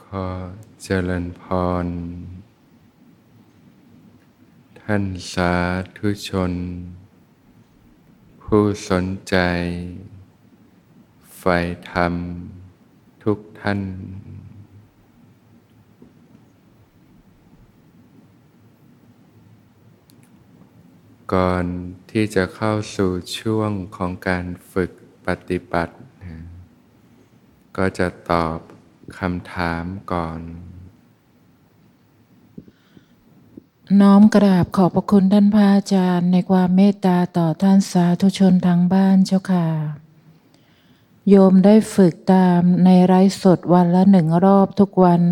ขอเจริญพร ท่านสาธุชน ผู้สนใจใฝ่ธรรมทุกท่าน ก่อนที่จะเข้าสู่ช่วงของการฝึกปฏิบัติ ก็จะตอบ คำถามก่อน น้อมกราบขอบพระคุณท่านพระอาจารย์ในความเมตตาต่อท่านสาธุชนทางบ้านเจ้าค่ะ โยมได้ฝึกตามในไร้สดวันละหนึ่งรอบทุกวัน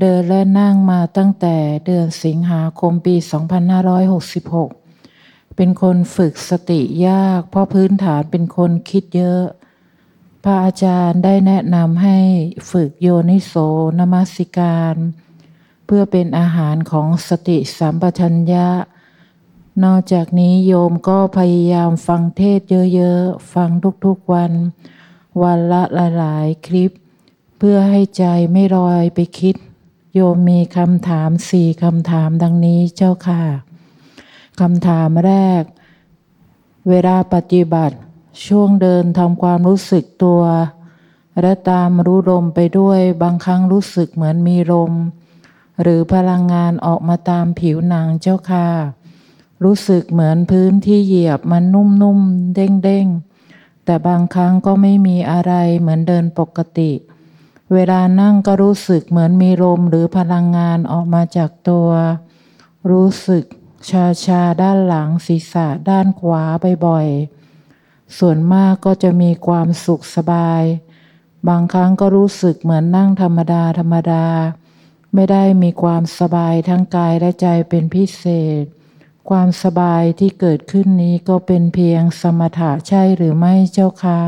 เดินและนั่งมาตั้งแต่เดือนสิงหาคมปี 2566 เป็นคนฝึกสติยาก เพราะพื้นฐานเป็นคนคิดเยอะ พระอาจารย์ได้แนะนำให้ฝึกโยนิโสนมัสิการ เพื่อเป็นอาหารของสติสัมปชัญญะ นอกจากนี้โยมก็พยายามฟังเทศเยอะๆ ฟังทุกๆวัน วันละหลายๆ คลิป เพื่อให้ใจไม่ลอยไปคิด โยมมีคำถามสี่คำถามดังนี้เจ้าค่ะคำถามแรก เวลาปฏิบัติ ช่วงเดินทำความรู้สึกตัว และตามรู้ลมไปด้วยบางครั้งรู้สึกเหมือนมีลม หรือพลังงานออกมาตามผิวหนังเจ้าค่ะ รู้สึกเหมือนพื้นที่เหยียบมันนุ่มๆ เด้งๆ แต่บางครั้งก็ไม่มีอะไรเหมือนเดินปกติ เวลานั่งก็รู้สึกเหมือนมีลมหรือพลังงานออกมาจากตัว รู้สึกชาชาด้านหลังศีรษะด้านขวาบ่อยๆ ส่วนมากก็จะมีความสุขสบาย บางครั้งก็รู้สึกเหมือนนั่งธรรมดาธรรมดา ไม่ได้มีความสบายทั้งกายและใจเป็นพิเศษ ความสบายที่เกิดขึ้นนี้ก็เป็นเพียงสมถะใช่หรือไม่เจ้าคะ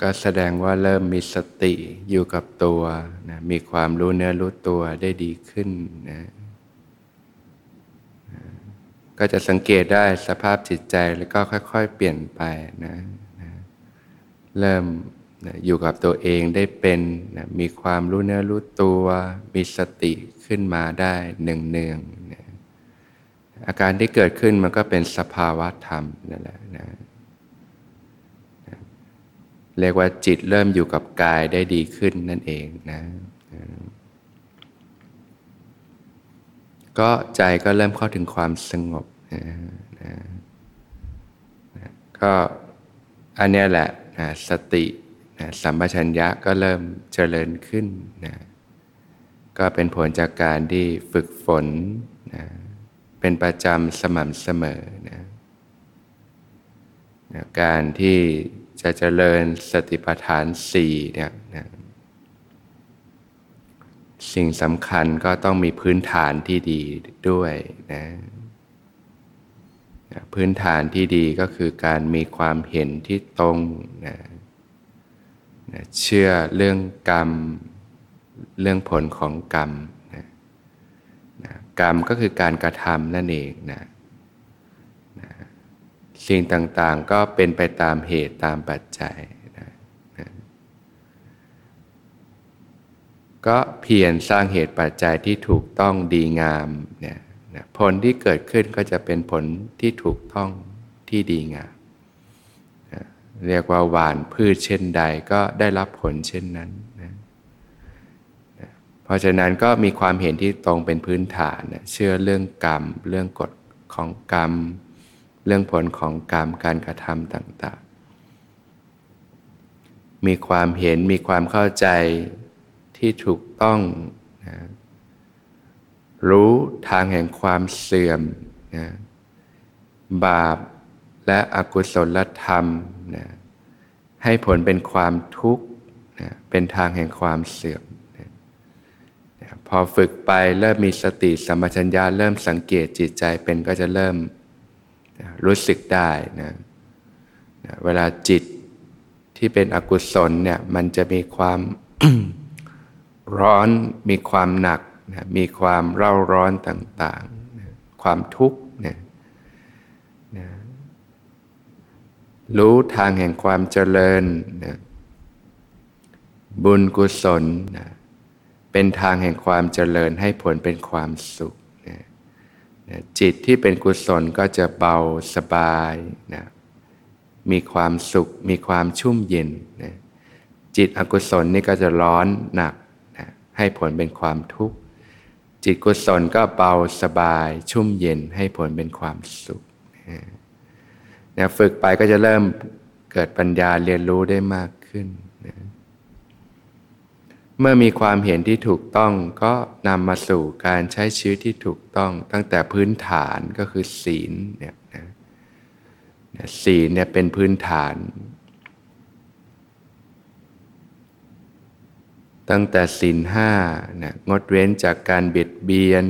ก็แสดงว่าเริ่มมีสติอยู่กับตัวนะมีความรู้เนื้อรู้ตัวได้ดีขึ้นนะ ก็จะสังเกตได้สภาพจิตใจแล้วก็ค่อย ๆ เปลี่ยนไปนะนะเริ่มนะอยู่กับตัวเองได้เป็นนะมีความรู้เนื้อรู้ตัว มีสติขึ้นมาได้หนึ่งเนืองนะอาการที่เกิดขึ้นมันก็เป็นสภาวะธรรมนั่นแหละนะเรียกว่าจิตเริ่มอยู่กับกายได้ดีขึ้นนั่นเองนะ ก็ใจก็เริ่มเข้าถึงความสงบนะนะนะก็อันนี้แหละนะสตินะสัมปชัญญะก็เริ่มเจริญขึ้นนะก็เป็นผลจากการที่ฝึกฝนนะเป็นประจำสม่ำเสมอนะนะการที่จะเจริญสติปัฏฐานสี่เนี่ยนะ สิ่งสำคัญก็ต้องมีพื้นฐานที่ดีด้วยนะพื้นฐานที่ดีก็คือการมีความเห็นที่ตรงนะนะเชื่อเรื่องกรรม เรื่องผลของกรรมนะนะกรรมก็คือการกระทำนั่นเองนะนะสิ่งต่างๆก็เป็นไปตามเหตุตามปัจจัย ก็เพียรสร้างเหตุปัจจัยที่ถูกต้องดีงามเนี่ยผลที่เกิดขึ้นก็จะเป็นผลที่ถูกต้องที่ดีงาม เรียกว่าหวานพืชเช่นใดก็ได้รับผลเช่นนั้นนะเพราะฉะนั้นก็มีความเห็นที่ตรงเป็นพื้นฐานเชื่อเรื่องกรรม เรื่องกฎของกรรม เรื่องผลของกรรมการกระทำต่าง ๆ มีความเห็นมีความเข้าใจ ที่ถูกต้องนะรู้ทางแห่งความเสื่อมนะบาปและอกุศลธรรมนะให้ผลเป็นความทุกข์นะเป็นทางแห่งความเสื่อมนะพอฝึกไปเริ่มมีสติสัมปชัญญะเริ่มสังเกตจิตใจเป็นก็จะเริ่มนะรู้สึกได้นะนะเวลาจิตที่เป็นอกุศลเนี่ยมันจะมีความ ร้อนมีความหนักนะมีความเร่าร้อนต่างๆนะความทุกข์นะนะรู้ทางแห่งความเจริญนะบุญกุศลนะเป็นทางแห่งความเจริญให้ผลเป็นความสุขนะนะจิตที่เป็นกุศลก็จะเบาสบายนะมีความสุข มีความชุ่มเย็นนะจิตอกุศลนี่ก็จะร้อนหนัก ให้ผลเป็นความทุกข์ จิตกุศลก็เบาสบายชุ่มเย็นให้ผลเป็นความสุขนะฝึกไปก็จะเริ่มเกิดปัญญาเรียนรู้ได้มากขึ้นนะเมื่อมีความเห็นที่ถูกต้องก็นำมาสู่การใช้ชีวิตที่ถูกต้อง ตั้งแต่พื้นฐานก็คือศีลเนี่ยนะศีลเนี่ยเป็นพื้นฐาน ตั้งแต่ศีลห้านะงดเว้นจากการเบียดเบียน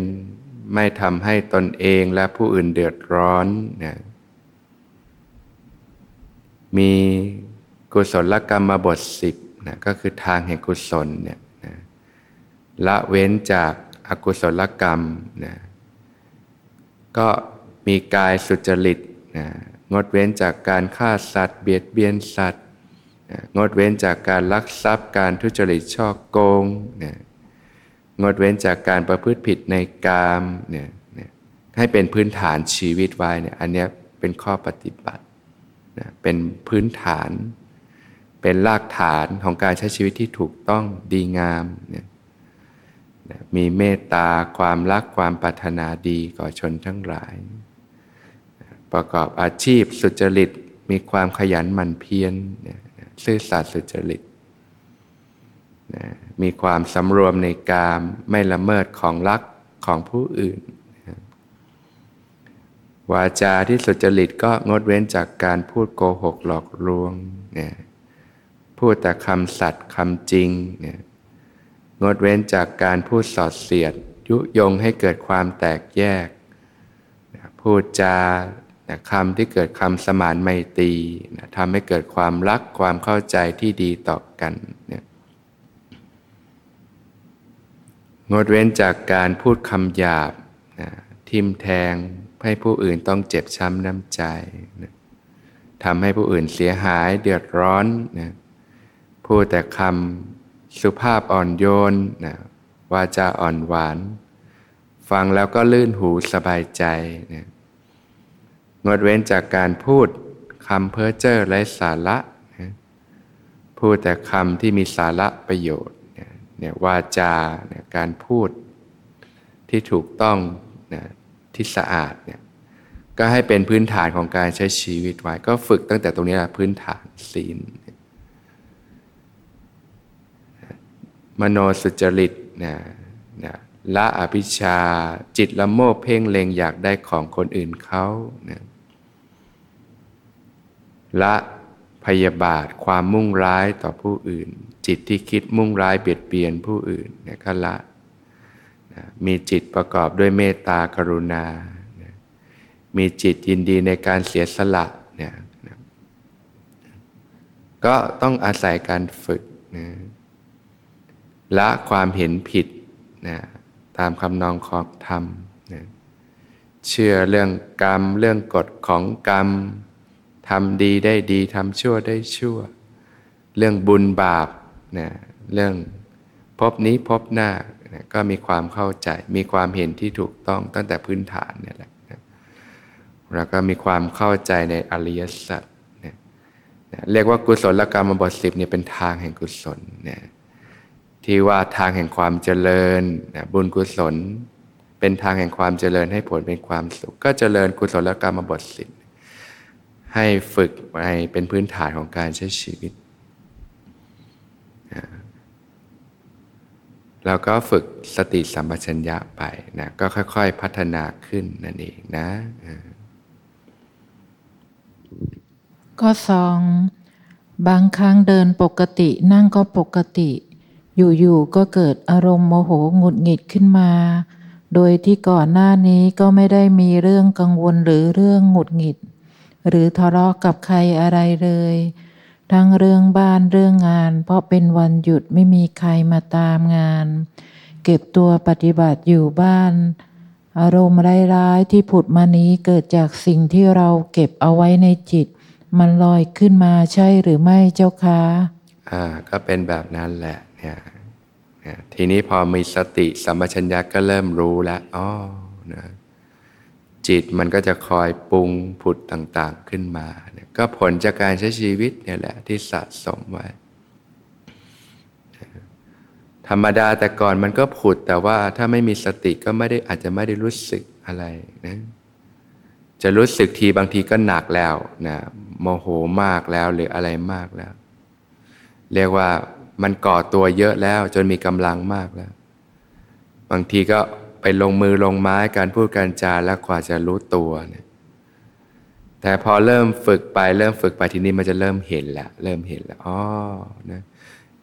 ไม่ทำให้ตนเองและผู้อื่นเดือดร้อนนะมีกุศลกรรมบทสิบนะก็คือทางแห่งกุศลเนี่ยนะละเว้นจากอากุศลกรรมนะก็มีกายสุจริตนะงดเว้นจากการฆ่าสัตว์ เบียดเบียนสัตว์ งดเว้นจากการลักทรัพย์การทุจริตช่อโกงนะงดเว้นจากการประพฤติผิดในกามเนี่ยให้เป็นพื้นฐานชีวิตไว้เนี่ยอันนี้เป็นข้อปฏิบัตินะเป็นพื้นฐาน เป็นรากฐานของการใช้ชีวิตที่ถูกต้องดีงามเนี่ยมีเมตตาความรักความปรารถนาดีก่อชนทั้งหลายประกอบอาชีพสุจริตมีความขยันหมั่นเพียร ซื่อสัตย์สุจริตมีความสำรวมในกามไม่ละเมิดของรักของผู้อื่นวาจาที่สุจริตก็งดเว้นจากการพูดโกหกหลอกลวงนี่ยพูดแต่คำสัตย์คำจริงนี่ยงดเว้นจากการพูดสอดเสียด ยุยงให้เกิดความแตกแยก พูดจา คำที่เกิดคำสมานไมตรีทำให้เกิดความรักความเข้าใจที่ดีต่อกันนี่ยงดเว้นจากการพูดคำหยาบนะทิมแทงให้ผู้อื่นต้องเจ็บช้ำน้ำใจนะทำให้ผู้อื่นเสียหายเดือดร้อนนะพูดแต่คำสุภาพอ่อนโยนนะวาจาอ่อนหวาน ฟังแล้วก็ลื่นหูสบายใจนะ งดเว้นจากการพูดคำเพ้อเจ้อไร้สาระ พูดแต่คำที่มีสาระประโยชน์เนี่ยวาจาเนี่ยการพูดที่ถูกต้องนะที่สะอาดเนี่ยก็ให้เป็นพื้นฐานของการใช้ชีวิตไว้ ก็ฝึกตั้งแต่ตรงนี้แหละพื้นฐานศีลมโนสุจริตนะนะละอภิชา จิตละโมบเพ่งเล็งอยากได้ของคนอื่นเขานะ ละพยาบาทความมุ่งร้ายต่อผู้อื่น จิตที่คิดมุ่งร้ายเบียดเบียนผู้อื่นเนี่ยก็ละนะมีจิตประกอบด้วยเมตตากรุณานะมีจิตยินดีในการเสียสละเนี่ยนะก็ต้องอาศัยการฝึกนะละความเห็นผิดนะตามคำนองของธรรมนะเชื่อเรื่องกรรม เรื่องกฎของกรรม ทำดีได้ดีทำชั่วได้ชั่ว เรื่องบุญบาปนะเรื่องพบนี้พบหน้านะก็มีความเข้าใจมีความเห็นที่ถูกต้องตั้งแต่พื้นฐานเนี่ยแหละนะแล้วก็มีความเข้าใจในอริยสัจนะนะเรียกว่ากุศลกรรมบทสิบเนี่ยเป็นทางแห่งกุศลนะที่ว่าทางแห่งความเจริญบุญกุศล เป็นทางแห่งความเจริญให้ผลเป็นความสุข ก็เจริญกุศลกรรมบทสิบ ให้ฝึกให้เป็นพื้นฐานของการใช้ชีวิต แล้วก็ฝึกสติสัมปชัญญะไปนะก็ค่อยๆพัฒนาขึ้นนั่นเองนะ ก็สองบางครั้งเดินปกตินั่งก็ปกติ อยู่ๆก็เกิดอารมณ์โมโหหงุดหงิดขึ้นมา โดยที่ก่อนหน้านี้ก็ไม่ได้มีเรื่องกังวลหรือเรื่องหงุดหงิด หรือทะเลาะกับใครอะไรเลย ทั้งเรื่องบ้านเรื่องงาน เพราะเป็นวันหยุดไม่มีใครมาตามงาน เก็บตัวปฏิบัติอยู่บ้าน อารมณ์ร้ายๆที่ผุดมานี้เกิดจากสิ่งที่เราเก็บเอาไว้ในจิต มันลอยขึ้นมาใช่หรือไม่เจ้าคะอ่าก็เป็นแบบนั้นแหละเนี่ยทีนี้พอมีสติสัมปชัญญะก็เริ่มรู้แล้วอ๋อนะ จิตมันก็จะคอยปรุงผุดต่างๆขึ้นมา ก็ผลจากการใช้ชีวิตเนี่ยแหละที่สะสมไว้ ธรรมดาแต่ก่อนมันก็ผุดแต่ว่าถ้าไม่มีสติก็ไม่ได้อาจจะไม่ได้รู้สึกอะไรนะจะรู้สึกทีบางทีก็หนักแล้วนะโมโหมากแล้วหรืออะไรมากแล้ว เรียกว่ามันก่อตัวเยอะแล้วจนมีกำลังมากแล้ว บางทีก็ ไปลงมือลงไม้การพูดการจาแล้วกว่าจะรู้ตัวเนี่ยแต่พอเริ่มฝึกไปเริ่มฝึกไปทีนี้มันจะเริ่มเห็นแล้วเริ่มเห็นแล้วอ๋อนะ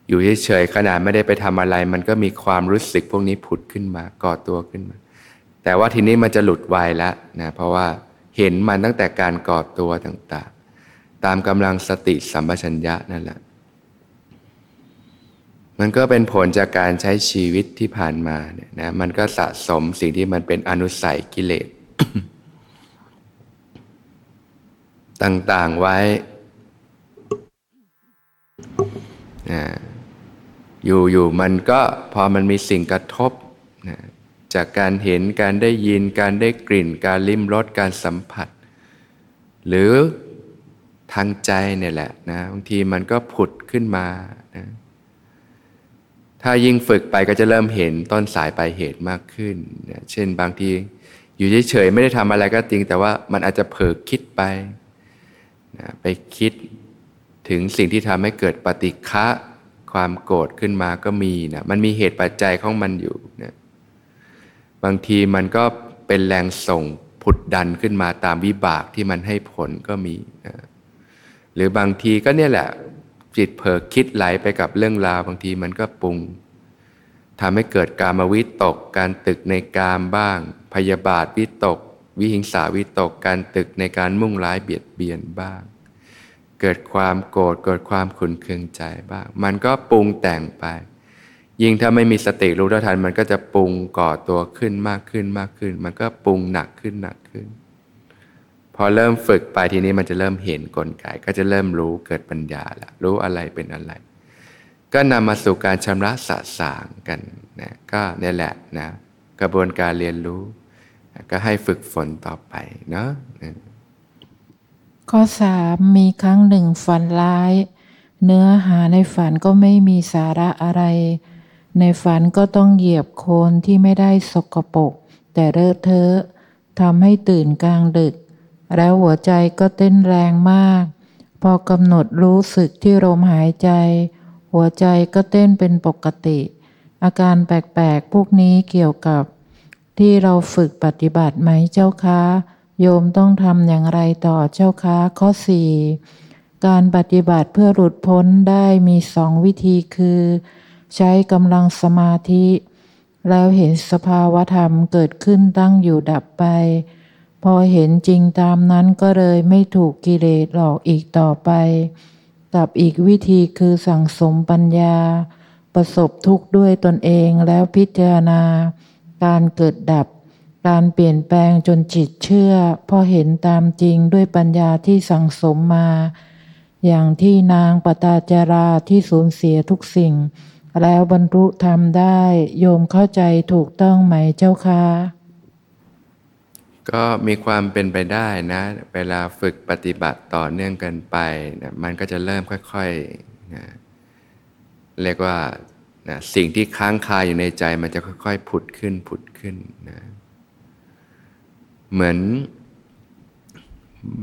อยู่เฉยๆขนาดไม่ได้ไปทำอะไร มันก็มีความรู้สึกพวกนี้ผุดขึ้นมาก่อตัวขึ้นมา แต่ว่าทีนี้มันจะหลุดไวแล้วนะเพราะว่าเห็นมันตั้งแต่การก่อตัวต่างๆ ตามกำลังสติสัมปชัญญะนั่นแหละ มันก็เป็นผลจากการใช้ชีวิตที่ผ่านมาเนี่ยนะมันก็สะสมสิ่งที่มันเป็นอนุสัยกิเลสต่างๆไว้ อยู่ๆมันก็พอมันมีสิ่งกระทบนะจากการเห็นการได้ยินการได้กลิ่น การลิ้มรสการสัมผัส หรือทางใจเนี่ยแหละนะบางทีมันก็ผุดขึ้นมา ถ้ายิ่งฝึกไปก็จะเริ่มเห็นต้นสายปลายเหตุมากขึ้น เช่นบางทีอยู่เฉยๆไม่ได้ทำอะไรก็จริง แต่ว่ามันอาจจะเผลอคิดไปนะไปคิดถึงสิ่งที่ทำให้เกิดปฏิฆะความโกรธขึ้นมาก็มีนะมันมีเหตุปัจจัยของมันอยู่นะบางทีมันก็เป็นแรงส่งผุดดันขึ้นมาตามวิบากที่มันให้ผลก็มีนะหรือบางทีก็เนี่ยแหละ จิตเผลอคิดไหลไปกับเรื่องราวบางทีมันก็ปรุงทำให้เกิดการมวิตก การตึกในกามบ้าง พยาบาทวิตก วิหิงสาวิตก การตึกในการมุ่งร้ายเบียดเบียนบ้าง เกิดความโกรธเกิดความขุนเคืองใจบ้าง มันก็ปรุงแต่งไป ยิ่งถ้าไม่มีสติรู้เท่าทันมันก็จะปรุงก่อตัวขึ้นมากขึ้นมากขึ้น มันก็ปรุงหนักขึ้นหนักขึ้น พอเริ่มฝึกไปทีนี้มันจะเริ่มเห็นกลไกก็จะเริ่มรู้เกิดปัญญาละรู้อะไรเป็นอะไร ก็นำมาสู่การชำระสะสางกันนะก็นี่แหละนะกระบวนการเรียนรู้ ก็ให้ฝึกฝนต่อไปเนาะข้อสามมีครั้งหนึ่งฝันร้าย เนื้อหาในฝันก็ไม่มีสาระอะไร ในฝันก็ต้องเหยียบโคนที่ไม่ได้สกปรกแต่เลอะเทอะทำให้ตื่นกลางดึก แล้วหัวใจก็เต้นแรงมาก พอกำหนดรู้สึกที่ลมหายใจ หัวใจก็เต้นเป็นปกติ อาการแปลกๆพวกนี้เกี่ยวกับ ที่เราฝึกปฏิบัติไหมเจ้าคะ โยมต้องทำอย่างไรต่อเจ้าคะข้อสี่การปฏิบัติเพื่อหลุดพ้นได้มีสองวิธีคือ ใช้กำลังสมาธิ แล้วเห็นสภาวธรรมเกิดขึ้นตั้งอยู่ดับไป พอเห็นจริงตามนั้นก็เลยไม่ถูกกิเลสหลอกอีกต่อไป กับอีกวิธีคือสั่งสมปัญญา ประสบทุกข์ด้วยตนเองแล้วพิจารณา การเกิดดับ การเปลี่ยนแปลงจนจิตเชื่อ พอเห็นตามจริงด้วยปัญญาที่สั่งสมมา อย่างที่นางปตาจาราที่สูญเสียทุกสิ่ง แล้วบรรลุธรรมได้ โยมเข้าใจถูกต้องไหมเจ้าคะ ก็มีความเป็นไปได้นะ เวลาฝึกปฏิบัติต่อเนื่องกันไปนะมันก็จะเริ่มค่อยๆนะเรียกว่านะสิ่งที่ค้างคาอยู่ในใจมันจะค่อยๆ ผุดขึ้นผุดขึ้นนะเหมือน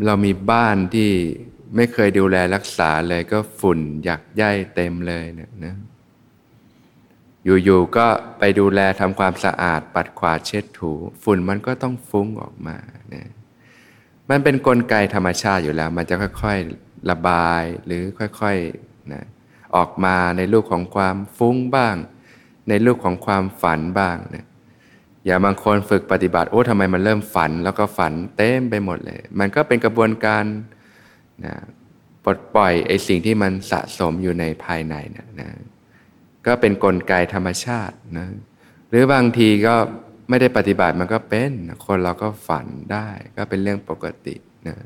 เรามีบ้านที่ไม่เคยดูแลรักษาเลยก็ฝุ่นหยักใยเต็มเลยเนะนะ อยู่ๆก็ไปดูแลทำความสะอาด ปัดขวาดเช็ดถู ฝุ่นมันก็ต้องฟุ้งออกมาเนี่ยมันเป็นนกลไกธรรมชาติอยู่แล้ว มันจะค่อยๆระบายหรือค่อยๆนะออกมาในรูปของความฟุ้งบ้าง ในรูปของความฝันบ้างเนี่ยอย่าบางคนฝึกปฏิบัติโอ้ทำไมมันเริ่มฝันแล้วก็ฝันเต็มไปหมดเลย มันก็เป็นกระบวนการนะปลดปล่อยไอ้สิ่งที่มันสะสมอยู่ในภายในนะนะ ก็เป็นนกลไกธรรมชาตินะหรือบางทีก็ไม่ได้ปฏิบัติมันก็เป็น คนเราก็ฝันได้ก็เป็นเรื่องปกตินะ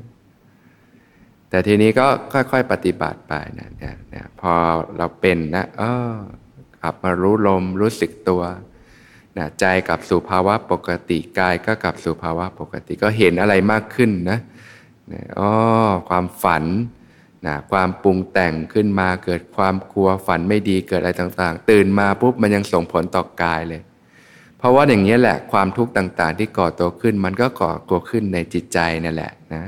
แต่ทีนี้ก็ค่อยๆปฏิบัติไปนะเนี่ยพอเราเป็นนะเออลับมารู้ลมรู้สึกตัวนะใจกลับสู่ภาวะปกติกายก็กลับสู่ภาวะปกติก็เห็นอะไรมากขึ้นนะนะอ๋อความฝัน นะความปรุงแต่งขึ้นมาเกิดความกลัวฝันไม่ดีเกิดอะไรต่างๆ ตื่นมาปุ๊บมันยังส่งผลต่อกายเลย เพราะว่าอย่างนี้แหละความทุกข์ต่างๆ ที่ก่อตัวขึ้น มันก็ก่อตัวขึ้นในจิตใจนั่นแหละนะ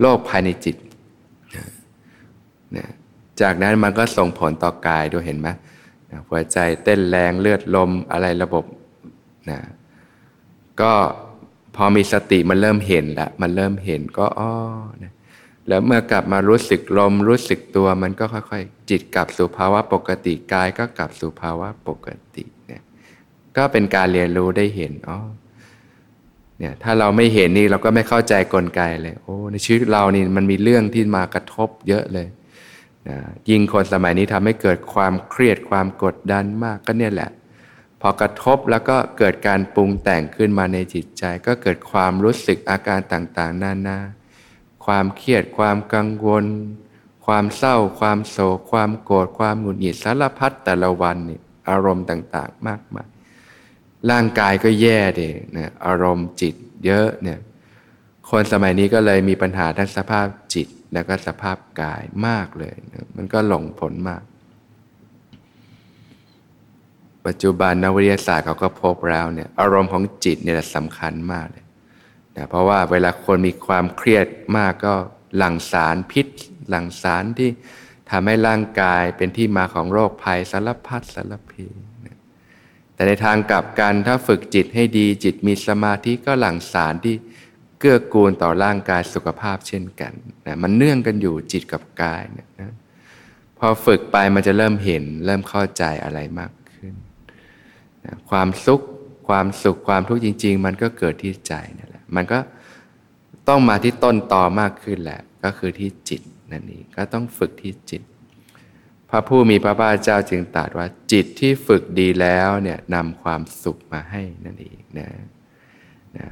โรคภายในจิตนะจากนั้นมันก็ส่งผลต่อกายด้วยเห็นไหมหัวใจเต้นแรงเลือดลมอะไรระบบนะก็พอมีสติมันเริ่มเห็นละมันเริ่มเห็นก็อ้อนะ แล้วเมื่อกลับมารู้สึกลมรู้สึกตัวมันก็ค่อยๆ จิตกลับสู่ภาวะปกติกายก็กลับสู่ภาวะปกติเนี่ยก็เป็นการเรียนรู้ได้เห็นอ๋อเนี่ยถ้าเราไม่เห็นนี่เราก็ไม่เข้าใจกลไกเลยโอ้ในชีวิตเรานี่มันมีเรื่องที่มากระทบเยอะเลยนะยิ่งคนสมัยนี้ทำให้เกิดความเครียดความกดดันมากก็เนี่ยแหละ พอกระทบแล้วก็เกิดการปรุงแต่งขึ้นมาในจิตใจ ก็เกิดความรู้สึกอาการต่างๆนานานา ความเครียดความกังวล ความเศร้า ความโศก ความโกรธความหงุดหงิดสารพัดแต่ละวันนี่อารมณ์ต่างๆ มากมายร่างกายก็แย่เด็นะอารมณ์จิตเยอะเนี่ยคนสมัยนี้ก็เลยมีปัญหาทั้งสภาพจิตแล้วก็สภาพกายมากเลยนะมันก็หลงผลมาก ปัจจุบันนักวิทยาศาสตร์เขาก็พบแล้วเนี่ยอารมณ์ของจิตเนี่ยสำคัญมากเลย นะเพราะว่าเวลาคนมีความเครียดมากก็หลั่งสารพิษ หลั่งสารที่ทำให้ร่างกายเป็นที่มาของโรคภัยสารพัดสารพีนะแต่ในทางกลับกันถ้าฝึกจิตให้ดีจิตมีสมาธิก็หลั่งสารที่เกื้อกูลต่อร่างกายสุขภาพเช่นกันนะมันเนื่องกันอยู่จิตกับกายเนี่ยนะพอฝึกไปมันจะเริ่มเห็นเริ่มเข้าใจอะไรมากขึ้นนะความสุขความสุขความทุกข์จริง ๆ มันก็เกิดที่ใจนั่นแหละ มันก็ต้องมาที่ต้นตอมากขึ้นแหละ ก็คือที่จิตนั่นเองก็ต้องฝึกที่จิต พระผู้มีพระภาคเจ้าจึงตรัสว่าจิตที่ฝึกดีแล้วเนี่ยนำความสุขมาให้นั่นเองนะนะ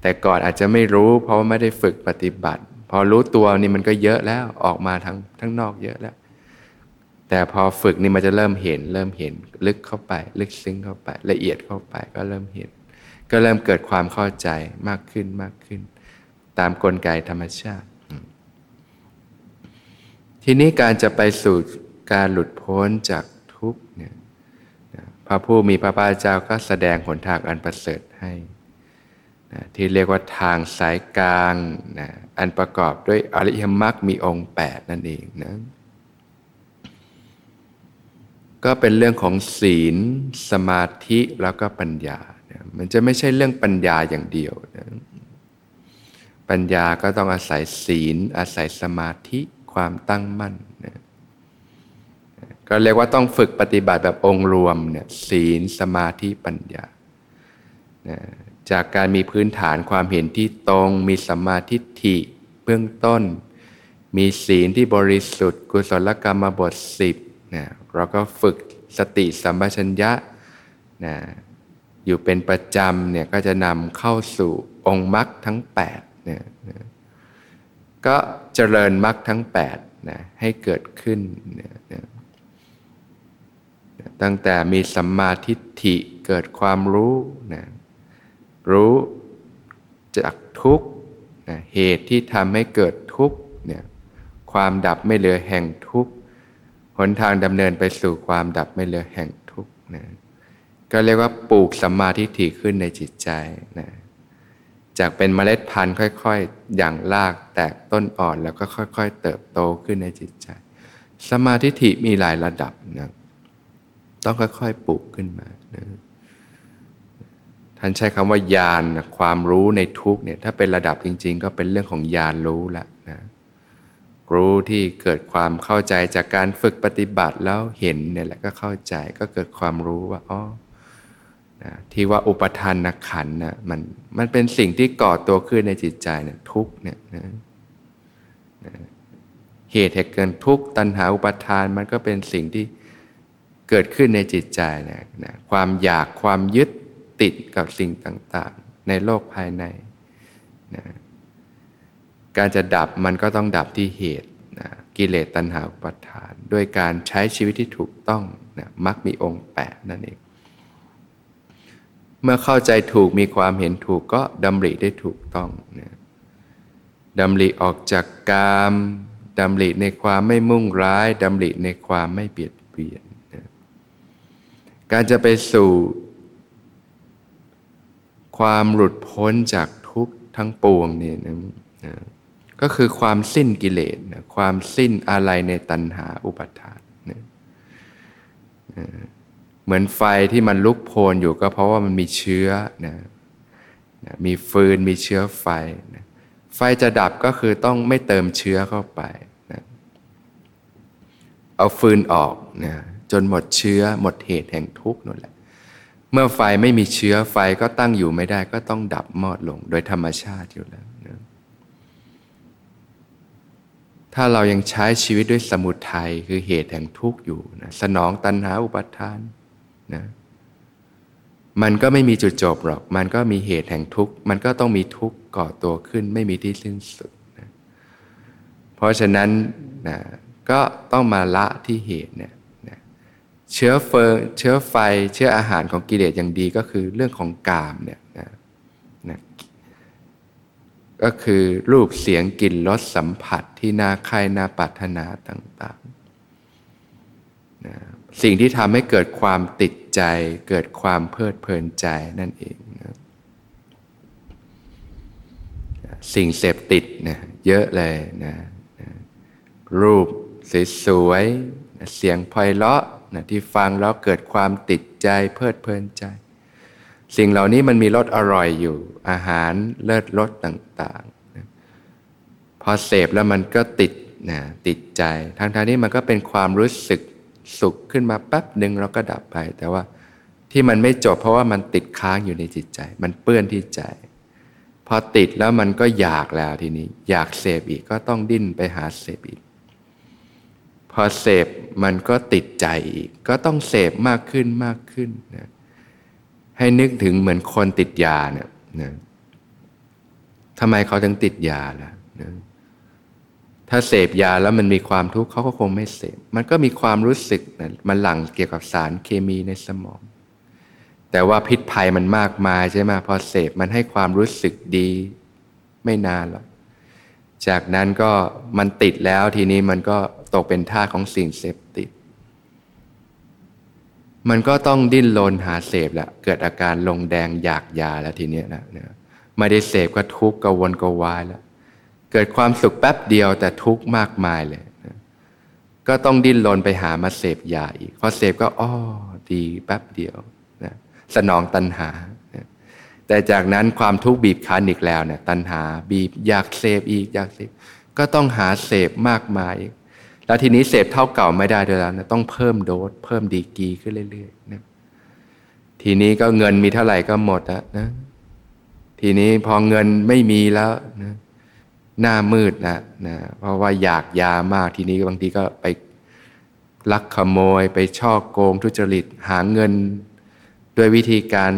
แต่ก่อนอาจจะไม่รู้ เพราะว่าไม่ได้ฝึกปฏิบัติ พอรู้ตัวนี่มันก็เยอะแล้วออกมาทั้งทั้งนอกเยอะแล้ว แต่พอฝึกนี่มันจะเริ่มเห็น เริ่มเห็นลึกเข้าไป ลึกซึ้งเข้าไป ละเอียดเข้าไปก็เริ่มเห็น ก็เริ่มเกิดความเข้าใจมากขึ้นมากขึ้น ตามกลไกธรรมชาติ ทีนี้การจะไปสู่การหลุดพ้นจากทุกเนี่ยพระผู้มีพระภาคเจ้าก็แสดงหนทางอันประเสริฐให้นะที่เรียกว่าทางสายกลางนะอันประกอบด้วยอริยมรรคมีองค์ 8 นั่นเองนะก็เป็นเรื่องของศีล สมาธิแล้วก็ปัญญา มันจะไม่ใช่เรื่องปัญญาอย่างเดียวนะปัญญาก็ต้องอาศัยศีล อาศัยสมาธิความตั้งมั่นนะก็เรียกว่าต้องฝึกปฏิบัติแบบองค์รวมเนี่ยศีลสมาธิปัญญานะจากการมีพื้นฐานความเห็นที่ตรง มีสมาธิิเบื้องต้น มีศีลที่บริสุทธิ์ กุศลกรรมบทสิบนะเราก็ฝึกสติสัมปชัญญะนะ อยู่เป็นประจำเนี่ยก็จะนำเข้าสู่องค์มรรคทั้ง8เนี่ยก็เจริญมรรคทั้ง8นะให้เกิดขึ้นเนี่ยตั้งแต่มีสัมมาทิฏฐิเกิดความรู้นะรู้จากทุกนะเหตุที่ทำให้เกิดทุกเนี่ยความดับไม่เหลือแห่งทุกหนทางดำเนินไปสู่ความดับไม่เหลือแห่งทุกนะ ก็เรียกว่าปลูกสัมมาทิฏฐิขึ้นในจิตใจนะจากเป็นเมล็ดพันธุ์ค่อยๆ อย่างรากแตกต้นอ่อนแล้วก็ค่อยๆ เติบโตขึ้นในจิตใจ สมาธิฐิมีหลายระดับนะต้องค่อยๆ ปลูกขึ้นมานะท่านใช้คำว่าญาณความรู้ในทุกเนี่ยถ้าเป็นระดับจริง ๆ ก็เป็นเรื่องของญาณรู้ละนะรู้ที่เกิดความเข้าใจจากการฝึกปฏิบัติแล้วเห็นเนี่ยแหละก็เข้าใจก็เกิดความรู้ว่าอ๋อ ที่ว่าอุปทานนักขันนะมันมันเป็นสิ่งที่ก่อตัวขึ้นในจิตใจเนี่ยทุกเนี่ยนะเหตุแห่งเกินทุกตัณหาอุปทานมันก็เป็นสิ่งที่เกิดขึ้นในจิตใจนะนะความอยากความยึดติดกับสิ่งต่าง ๆ ในโลกภายในนะการจะดับมันก็ต้องดับที่เหตุนะกิเลสตัณหาอุปทาน ด้วยการใช้ชีวิตที่ถูกต้องนะมักมีองค์แปดนั่นเอง เมื่อเข้าใจถูกมีความเห็นถูกก็ดำริได้ถูกต้องนะดำริออกจากกามดำริในความไม่มุ่งร้ายดำริในความไม่เบียดเบียนนะการจะไปสู่ ความหลุดพ้นจากทุกข์ทั้งปวงเนี่ยนะก็คือความสิ้นกิเลสนะความสิ้นอะไรในตัณหาอุปาทานนะ เหมือนไฟที่มันลุกโพลอยู่ก็เพราะว่ามันมีเชื้อนะมีฟืนมีเชื้อไฟนะไฟจะดับก็คือต้องไม่เติมเชื้อเข้าไปนะเอาฟืนออกนะจนหมดเชื้อหมดเหตุแห่งทุกข์นั่นแหละ เมื่อไฟไม่มีเชื้อไฟก็ตั้งอยู่ไม่ได้ก็ต้องดับมอดลงโดยธรรมชาติอยู่แล้วนะถ้าเรายังใช้ชีวิตด้วยสมุทัยคือเหตุแห่งทุกข์อยู่นะสนองตัณหาอุปาทาน นะมันก็ไม่มีจุดจบหรอก มันก็มีเหตุแห่งทุกข์ มันก็ต้องมีทุกข์ก่อตัวขึ้น ไม่มีที่สิ้นสุดนะเพราะฉะนั้นนะก็ต้องมาละที่เหตุเนี่ยเชื้อเฟอเชื้อไฟ เชื้ออาหารของกิเลสอย่างดีก็คือเรื่องของกามเนี่ยนะนะก็คือรูปเสียงกลิ่นรสสัมผัสที่น่าใครน่าปรารถนาต่างๆนะ สิ่งที่ทำให้เกิดความติดใจ เกิดความเพลิดเพลินใจนั่นเองนะสิ่งเสพติดนะเยอะเลยนะนะรูปสวยๆเสียงไพเราะนะที่ฟังแล้วเกิดความติดใจเพลิดเพลินใจ สิ่งเหล่านี้มันมีรสอร่อยอยู่ อาหารเลิศรสต่างๆนะพอเสพแล้วมันก็ติดนะติดใจทางทางนี้มันก็เป็นความรู้สึก สุขขึ้นมาแป๊บหนึ่งเราก็ดับไป แต่ว่าที่มันไม่จบเพราะว่ามันติดค้างอยู่ในจิตใจ มันเปื้อนที่ใจ พอติดแล้วมันก็อยากแล้วทีนี้ อยากเสพอีกก็ต้องดิ้นไปหาเสพอีก พอเสพมันก็ติดใจอีก ก็ต้องเสพมากขึ้นมากขึ้นนะให้นึกถึงเหมือนคนติดยาเนี่ยนะทำไมเขาถึงติดยาล่ะนะ ถ้าเสพยาแล้วมันมีความทุกข์เขาก็คงไม่เสพ มันก็มีความรู้สึกนะมันหลั่งเกี่ยวกับสารเคมีในสมอง แต่ว่าพิษภัยมันมากมายใช่ไหมพอเสพมันให้ความรู้สึกดีไม่นานหรอก จากนั้นก็มันติดแล้วทีนี้มันก็ตกเป็นท่าของสิ่งเสพติด มันก็ต้องดิ้นรนหาเสพแหละเกิดอาการลงแดงอยากยาแล้วทีเนี้ยนะนะไม่ได้เสพก็ทุกข์กวนกวายแล้ว กิดความสุขแป๊บเดียวแต่ทุกข์มากมายเลย ก็ต้องดิ้นรนไปหามาเสพยาอีกพอเสพก็อ้อดีแป๊บเดียวนะสนองตัณหา แต่จากนั้นความทุกข์บีบคั้นอีกแล้วเนี่ยตัณหาบีบอยากเสพอีกอยากเสพก็ต้องหาเสพมากมาย แล้วทีนี้เสพเท่าเก่าไม่ได้ด้วยแล้วนะต้องเพิ่มโดสเพิ่มดีกีขึ้นเรื่อยๆนะทีนี้ก็เงินมีเท่าไหร่ก็หมดแล้วนะทีนี้พอเงินไม่มีแล้วนะ หน้ามืดนะนะ เพราะว่าอยากยามากทีนี้บางทีก็ไปลักขโมยไปช่อโกงทุจริตหาเงิน ด้วยวิธีการ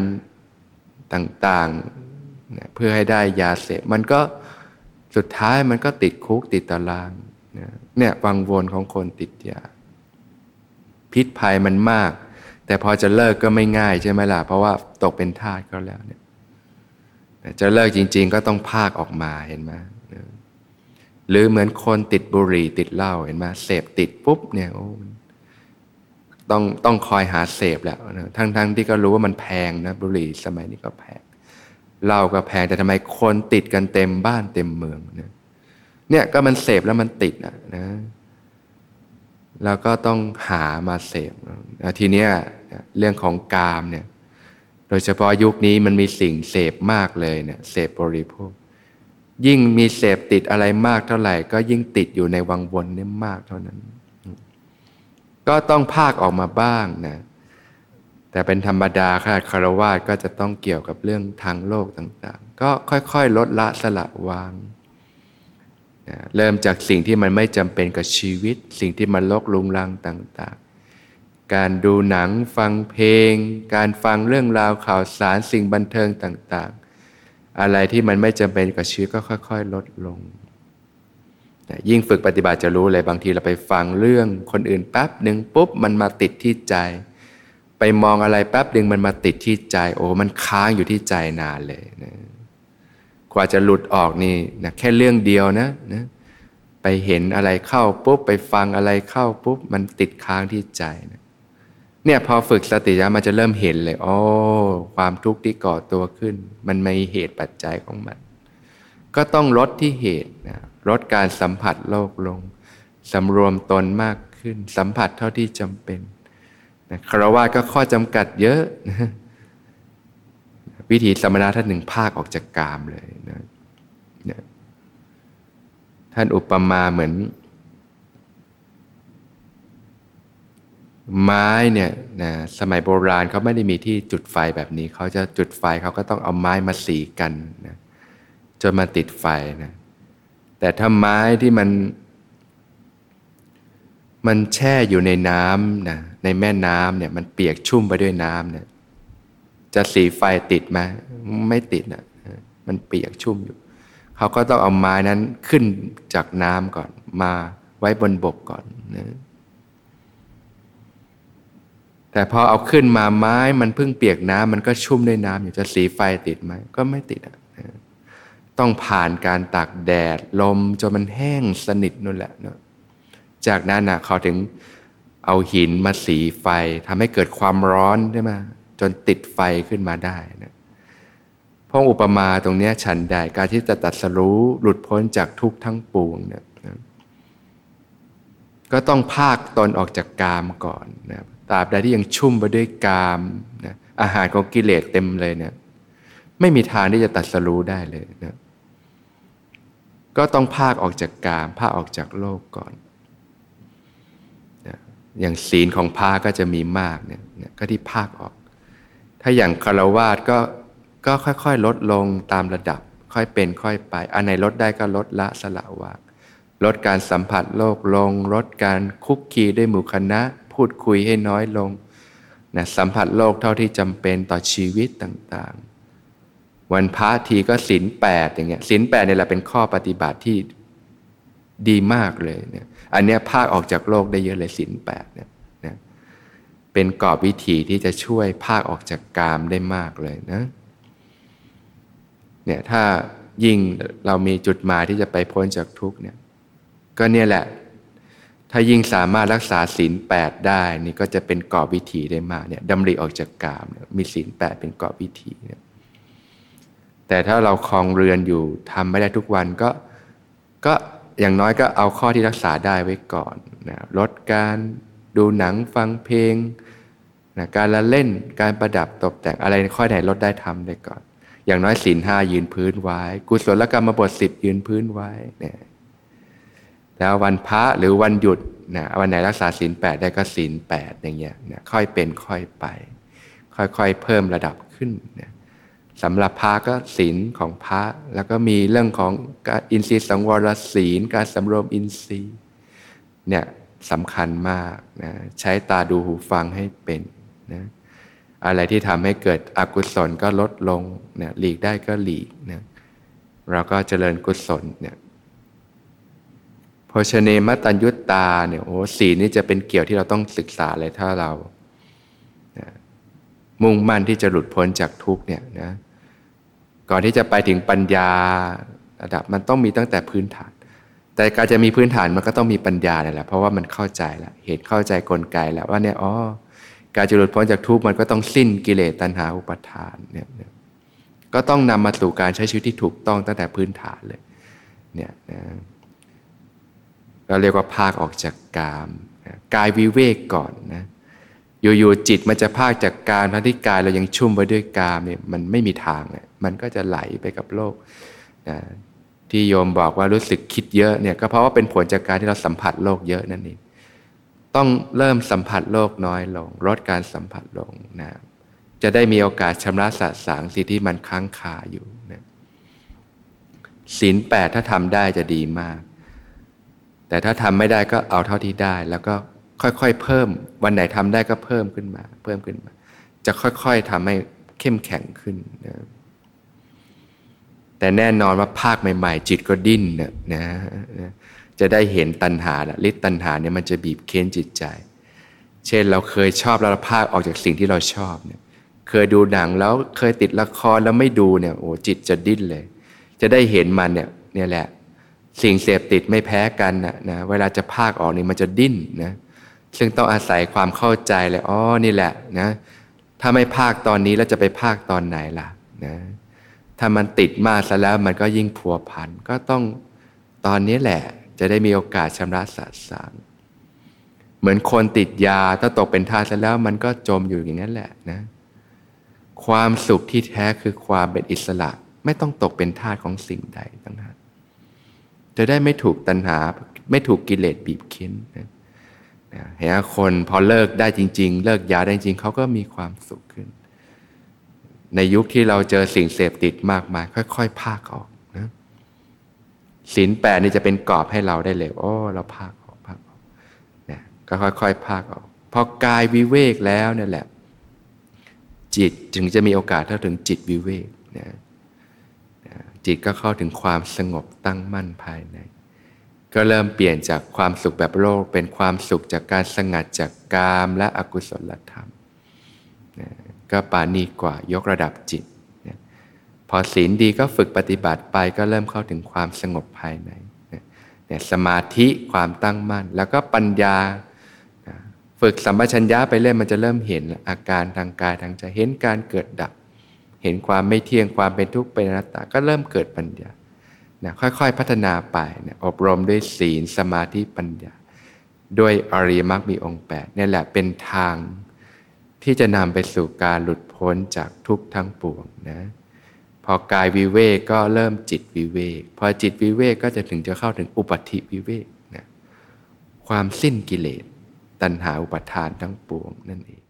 ต่างๆนะเพื่อให้ได้ยาเสพมันก็สุดท้ายมันก็ติดคุกติดตารางเนี่ยวังวนของคนติดยา พิษภัยมันมาก แต่พอจะเลิกก็ไม่ง่ายใช่ไหมล่ะ เพราะว่าตกเป็นทาสก็แล้วเนี่ยจะเลิกจริง ๆ ก็ต้องภาคออกมาเห็นไหม หรือเหมือนคนติดบุหรี่ติดเหล้าเห็นไหมเสพติดปุ๊บเนี่ยโอ้ต้องต้องคอยหาเสพแล้วทั้งๆทที่ก็รู้ว่ามันแพงนะบุหรี่สมัยนี้ก็แพงเหล้าก็แพงแต่ทำไมคนติดกันเต็มบ้านเต็มเมืองเนี่ยเนี่ยก็มันเสพแล้วมันติดนะนะแล้วก็ต้องหามาเสพทีเนี้ยเรื่องของกามเนี่ย โดยเฉพาะยุคนี้มันมีสิ่งเสพมากเลยเนี่ยเสพบริโภค ยิ่งมีเสพติดอะไรมากเท่าไหร่ ก็ยิ่งติดอยู่ในวังวนนี่มากเท่านั้น ก็ต้องภาคออกมาบ้างนะ แต่เป็นธรรมดาค่ะคารวะก็จะต้องเกี่ยวกับเรื่องทางโลกต่างๆ ก็ค่อยๆ ลดละสละวางเริ่มจากสิ่งที่มันไม่จำเป็นกับชีวิต สิ่งที่มันลกลุงลังต่าง ๆ การดูหนังฟังเพลง การฟังเรื่องราวข่าวสารสิ่งบันเทิงต่างๆ อะไรที่มันไม่จำเป็นกับชีวิตก็ค่อย ๆ ลดลง ยิ่งฝึกปฏิบัติจะรู้เลยบางทีเราไปฟังเรื่องคนอื่นแป๊บหนึ่งปุ๊บมันมาติดที่ใจ ไปมองอะไรแป๊บหนึ่งมันมาติดที่ใจ โอ้มันค้างอยู่ที่ใจนานเลยนะกว่าจะหลุดออกนี่นะแค่เรื่องเดียวนะนะไปเห็นอะไรเข้าปุ๊บไปฟังอะไรเข้าปุ๊บมันติดค้างที่ใจนะ เนี่ยพอฝึกสติแล้วมันจะเริ่มเห็นเลย โอ๋อความทุกข์ที่ก่อตัวขึ้น มันมีเหตุปัจจัยของมัน ก็ต้องลดที่เหตุนะลดการสัมผัสโลกลงสำรวมตนมากขึ้น สัมผัสเท่าที่จำเป็นนะคารวะก็ข้อจำกัดเยอะนะวิธีสมณะท่านหนึ่งภาคออกจากกามเลยนะนะท่านอุปมาเหมือน ไม้เนี่ยนะสมัยโบราณเขาไม่ได้มีที่จุดไฟแบบนี้ เขาจะจุดไฟเขาก็ต้องเอาไม้มาสีกันนะจนมาติดไฟนะแต่ถ้าไม้ที่มัน มันแช่อยู่ในน้ำนะในแม่น้ำเนี่ยมันเปียกชุ่มไปด้วยน้ำเนี่ยจะสีไฟติดไหมไม่ติดนะมันเปียกชุ่มอยู่ เขาก็ต้องเอาไม้นั้นขึ้นจากน้ำก่อนมาไว้บนบกก่อนนะ แต่พอเอาขึ้นมาไม้มันเพิ่งเปียกน้ำมันก็ชุ่มด้วยน้ำอยู่จะสีไฟติดไหมก็ไม่ติดอะต้องผ่านการตากแดดลมจนมันแห้งสนิทนั่นแหละเนาะจากนั้นนะเขาถึงเอาหินมาสีไฟทำให้เกิดความร้อนใช่ไหมจนติดไฟขึ้นมาได้นะพงอุปมาตรงนี้ฉันได้การที่จะตัดสรู้หลุดพ้นจากทุกทั้งปวงเนี่ยก็ต้องภาคตนออกจากกามก่อนนะ ตราบใดที่ยังชุ่มไปด้วยกามนะอาหารของกิเลสเต็มเลยเนี่ยไม่มีทางที่จะตัดสรู้ได้เลยนะก็ต้องภาคออกจากกามภาคออกจากโลกก่อนนะอย่างศีลของพาก็จะมีมากเนี่ยก็ที่ภาคออก ถ้าอย่างคารวาสก็ก็ค่อยๆ ลดลงตามระดับ ค่อยเป็นค่อยไป อันไหนลดได้ก็ลดละสละวางลดการสัมผัสโลกลง ลดการคุกคีด้วยหมู่คณะ พูดคุยให้น้อยลงนะสัมผัสโลกเท่าที่จำเป็นต่อชีวิตต่างๆ วันพระทีก็ศีลแปดอย่างเงี้ยศีลแปดเนี่ยแหละเป็นข้อปฏิบัติที่ดีมากเลยเนี่ยอันเนี้ยภาคออกจากโลกได้เยอะเลยศีลแปดเนี่ยนะเป็นกรอบวิธีที่จะช่วยภาคออกจากกามได้มากเลยนะเนี่ยถ้ายิ่งเรามีจุดหมายที่จะไปพ้นจากทุกเนี่ยก็เนี่ยแหละ ถ้ายิ่งสามารถรักษาศีลแปดได้นี่ก็จะเป็นกรอบวิธีได้มากเนี่ยดำริออกจากกามมีศีลแปดเป็นกรอบวิธีเนี่ยแต่ถ้าเราคลองเรือนอยู่ทำไม่ได้ทุกวันก็ก็อย่างน้อยก็เอาข้อที่รักษาได้ไว้ก่อนนะลดการดูหนังฟังเพลงนะการละเล่นการประดับตกแต่งอะไรข้อไหนลดได้ทำได้ก่อน อย่างน้อยศีลห้ายืนพื้นไว้ กุศลกรรมบทสิบยืนพื้นไว้เนี่ย แล้ววันพระหรือวันหยุดนะวันไหนรักษาศีลแปดได้ก็ศีลแปดอย่างเงี้ยนะค่อยเป็นค่อยไป ค่อยๆเพิ่มระดับขึ้นนะสำหรับพระก็ศีลของพระแล้วก็มีเรื่องของอินทรีย์สังวรศีล การสำรวมอินทรีย์เนี่ยสำคัญมากนะใช้ตาดูหูฟังให้เป็นนะอะไรที่ทำให้เกิดอกุศลก็ลดลงนี่ยหลีกได้ก็หลีกนะเราก็เจริญกุศลเนี่ย ชเนมตัญยุตตาเนี่ยโอ้สีนี่จะเป็นเกี่ยวที่เราต้องศึกษาเลยถ้าเรามุ่งมั่นที่จะหลุดพ้นจากทุกเนี่ยนะก่อนที่จะไปถึงปัญญาระดับมันต้องมีตั้งแต่พื้นฐาน แต่การจะมีพื้นฐานมันก็ต้องมีปัญญาเนี่ยแหละเพราะว่ามันเข้าใจแล้วเหตุเข้าใจกลไกแล้วว่าเนี่ยอ๋อการจะหลุดพ้นจากทุกข์มันก็ต้องสิ้นกิเลสตัณหาอุปทานเนี่ยก็ต้องนำมาสู่การใช้ชีวิตที่ถูกต้องตั้งแต่พื้นฐานเลยเนี่ยนะ เราเรียกว่าภาคออกจากกามกายวิเวกก่อนนะอยู่ๆจิตมันจะภาคจากกามทั้งที่กายเรายังชุ่มไปด้วยกามเนี่ยมันไม่มีทางเนี่ยมันก็จะไหลไปกับโลกนะที่โยมบอกว่ารู้สึกคิดเยอะเนี่ยก็เพราะว่าเป็นผลจากการที่เราสัมผัสโลกเยอะนั่นเองต้องเริ่มสัมผัสโลกน้อยลงลดการสัมผัสลงนะจะได้มีโอกาสชำระสะสางสิ่งที่มันค้างคาอยู่นะศีลแปดถ้าทำได้จะดีมาก แต่ถ้าทำไม่ได้ก็เอาเท่าที่ได้ แล้วก็ค่อยๆเพิ่ม วันไหนทำได้ก็เพิ่มขึ้นมา เพิ่มขึ้นมา จะค่อยๆทำให้เข้มแข็งขึ้นนะแต่แน่นอนว่าภาคใหม่ ๆ จิตก็ดิ้นนะนะจะได้เห็นตัณหาละฤทธิ์ตัณหาเนี่ยมันจะบีบเค้นจิตใจ เช่นเราเคยชอบแล้วเราพากออกจากสิ่งที่เราชอบเนี่ยเคยดูหนังแล้วเคยติดละครแล้วไม่ดูเนี่ยโอ้จิตจะดิ้นเลย จะได้เห็นมันเนี่ยเนี่ยแหละ สิ่งเสพติดไม่แพ้กันนะนะเวลาจะพากออกนี่มันจะดิ้นนะซึ่งต้องอาศัยความเข้าใจเลยอ๋อนี่แหละนะถ้าไม่ภาคตอนนี้แล้วจะไปภาคตอนไหนล่ะนะถ้ามันติดมากซะแล้วมันก็ยิ่งพัวพันก็ต้องตอนนี้แหละ จะได้มีโอกาสชำระสะสางเหมือนคนติดยาถ้าตกเป็นทาสแล้วมันก็จมอยู่อย่างนั้นแหละนะ ความสุขที่แท้คือความเป็นอิสระ ไม่ต้องตกเป็นทาสของสิ่งใดทั้งนั้น จะได้ไม่ถูกตัณหาไม่ถูกกิเลสบีบเค้นนะเห็นคนพอเลิกได้จริง ๆ เลิกยาได้จริงเขาก็มีความสุขขึ้น ในยุคที่เราเจอสิ่งเสพติดมากมาย ค่อยๆ ภาคออกนะศีลแปดนี่จะเป็นกรอบให้เราได้เลยโอ้เราภาคออกภาคออกนะก็ค่อยๆ ภาคออก พอกายวิเวกแล้วนั่แหละ จิตจึงจะมีโอกาสเข้าถึงจิตวิเวกนะ จิตก็เข้าถึงความสงบตั้งมั่นภายใน ก็เริ่มเปลี่ยนจากความสุขแบบโลก เป็นความสุขจากการสงัดจากกามและอกุศลธรรมนะก็ปานีกว่ายกระดับจิตนะพอศีลดีก็ฝึกปฏิบัติไปก็เริ่มเข้าถึงความสงบภายในนะนะสมาธิความตั้งมั่น แล้วก็ปัญญาฝึกสัมปชัญญะไปเรื่อยมันจะเริ่มเห็นอาการทางกายทางใจเห็นการเกิดดับ เห็นความไม่เที่ยงความเป็นทุกข์เป็นอนัตตาก็เริ่มเกิดปัญญานะค่อยๆพัฒนาไปนะอบรมด้วยศีลสมาธิปัญญา ด้วยอริยมรรคมีองค์แปดนี่แหละเป็นทางที่จะนำไปสู่การหลุดพ้นจากทุกข์ทั้งปวงนะพอกายวิเวกก็เริ่มจิตวิเวกพอจิตวิเวกก็จะถึงจะเข้าถึงอุปธิวิเวกนะความสิ้นกิเลสตัณหาอุปทานทั้งปวงนั่นเอง